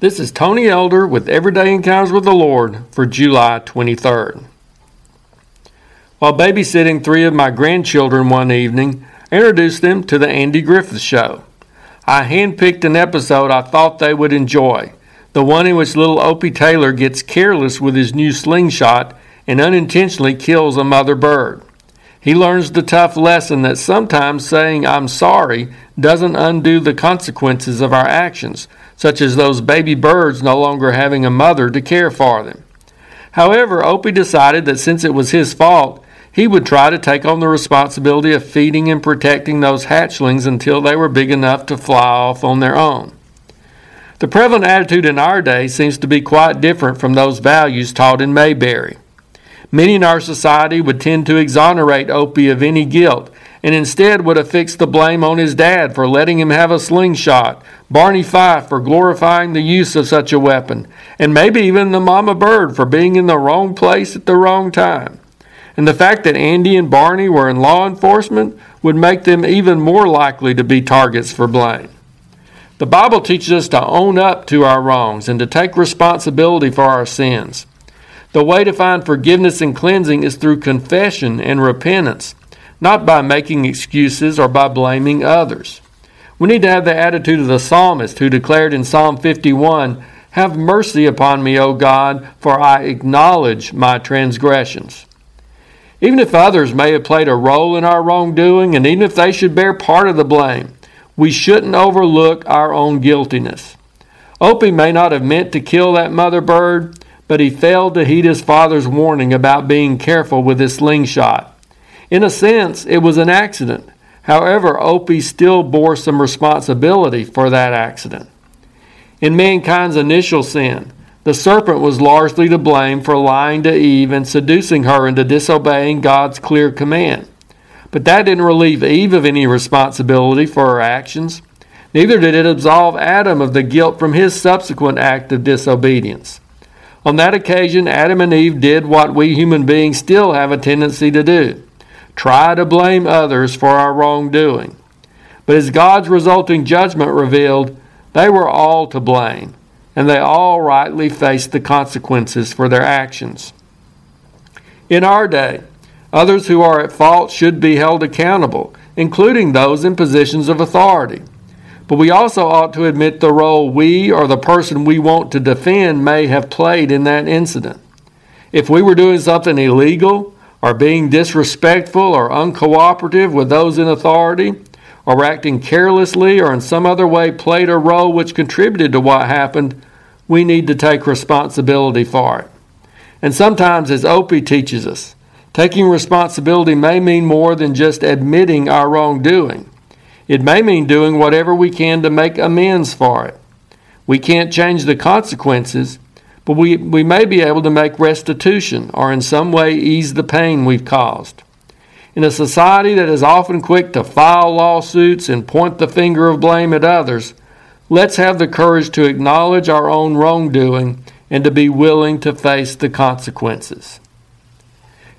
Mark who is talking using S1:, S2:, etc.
S1: This is Tony Elder with Everyday Encounters with the Lord for July 23rd. While babysitting three of my grandchildren one evening, I introduced them to the Andy Griffith Show. I handpicked an episode I thought they would enjoy, the one in which little Opie Taylor gets careless with his new slingshot and unintentionally kills a mother bird. He learns the tough lesson that sometimes saying I'm sorry doesn't undo the consequences of our actions, such as those baby birds no longer having a mother to care for them. However, Opie decided that since it was his fault, he would try to take on the responsibility of feeding and protecting those hatchlings until they were big enough to fly off on their own. The prevalent attitude in our day seems to be quite different from those values taught in Mayberry. Many in our society would tend to exonerate Opie of any guilt and instead would affix the blame on his dad for letting him have a slingshot, Barney Fife for glorifying the use of such a weapon, and maybe even the mama bird for being in the wrong place at the wrong time. And the fact that Andy and Barney were in law enforcement would make them even more likely to be targets for blame. The Bible teaches us to own up to our wrongs and to take responsibility for our sins. The way to find forgiveness and cleansing is through confession and repentance not by making excuses or by blaming others. We need to have the attitude of the psalmist who declared in Psalm 51 Have mercy upon me, O God, for I acknowledge my transgressions. Even if others may have played a role in our wrongdoing, and even if they should bear part of the blame, we shouldn't overlook our own guiltiness. Opie may not have meant to kill that mother bird, but he failed to heed his father's warning about being careful with his slingshot. In a sense, it was an accident. However, Opie still bore some responsibility for that accident. In mankind's initial sin, the serpent was largely to blame for lying to Eve and seducing her into disobeying God's clear command. But that didn't relieve Eve of any responsibility for her actions. Neither did it absolve Adam of the guilt from his subsequent act of disobedience. On that occasion, Adam and Eve did what we human beings still have a tendency to do try to blame others for our wrongdoing. But as God's resulting judgment revealed, they were all to blame, and they all rightly faced the consequences for their actions. In our day, others who are at fault should be held accountable, including those in positions of authority. But we also ought to admit the role we or the person we want to defend may have played in that incident. If we were doing something illegal, or being disrespectful or uncooperative with those in authority, or acting carelessly or in some other way played a role which contributed to what happened, we need to take responsibility for it. And sometimes, as Opie teaches us, taking responsibility may mean more than just admitting our wrongdoing. It may mean doing whatever we can to make amends for it. We can't change the consequences, but we, we may be able to make restitution or in some way ease the pain we've caused. In a society that is often quick to file lawsuits and point the finger of blame at others, let's have the courage to acknowledge our own wrongdoing and to be willing to face the consequences.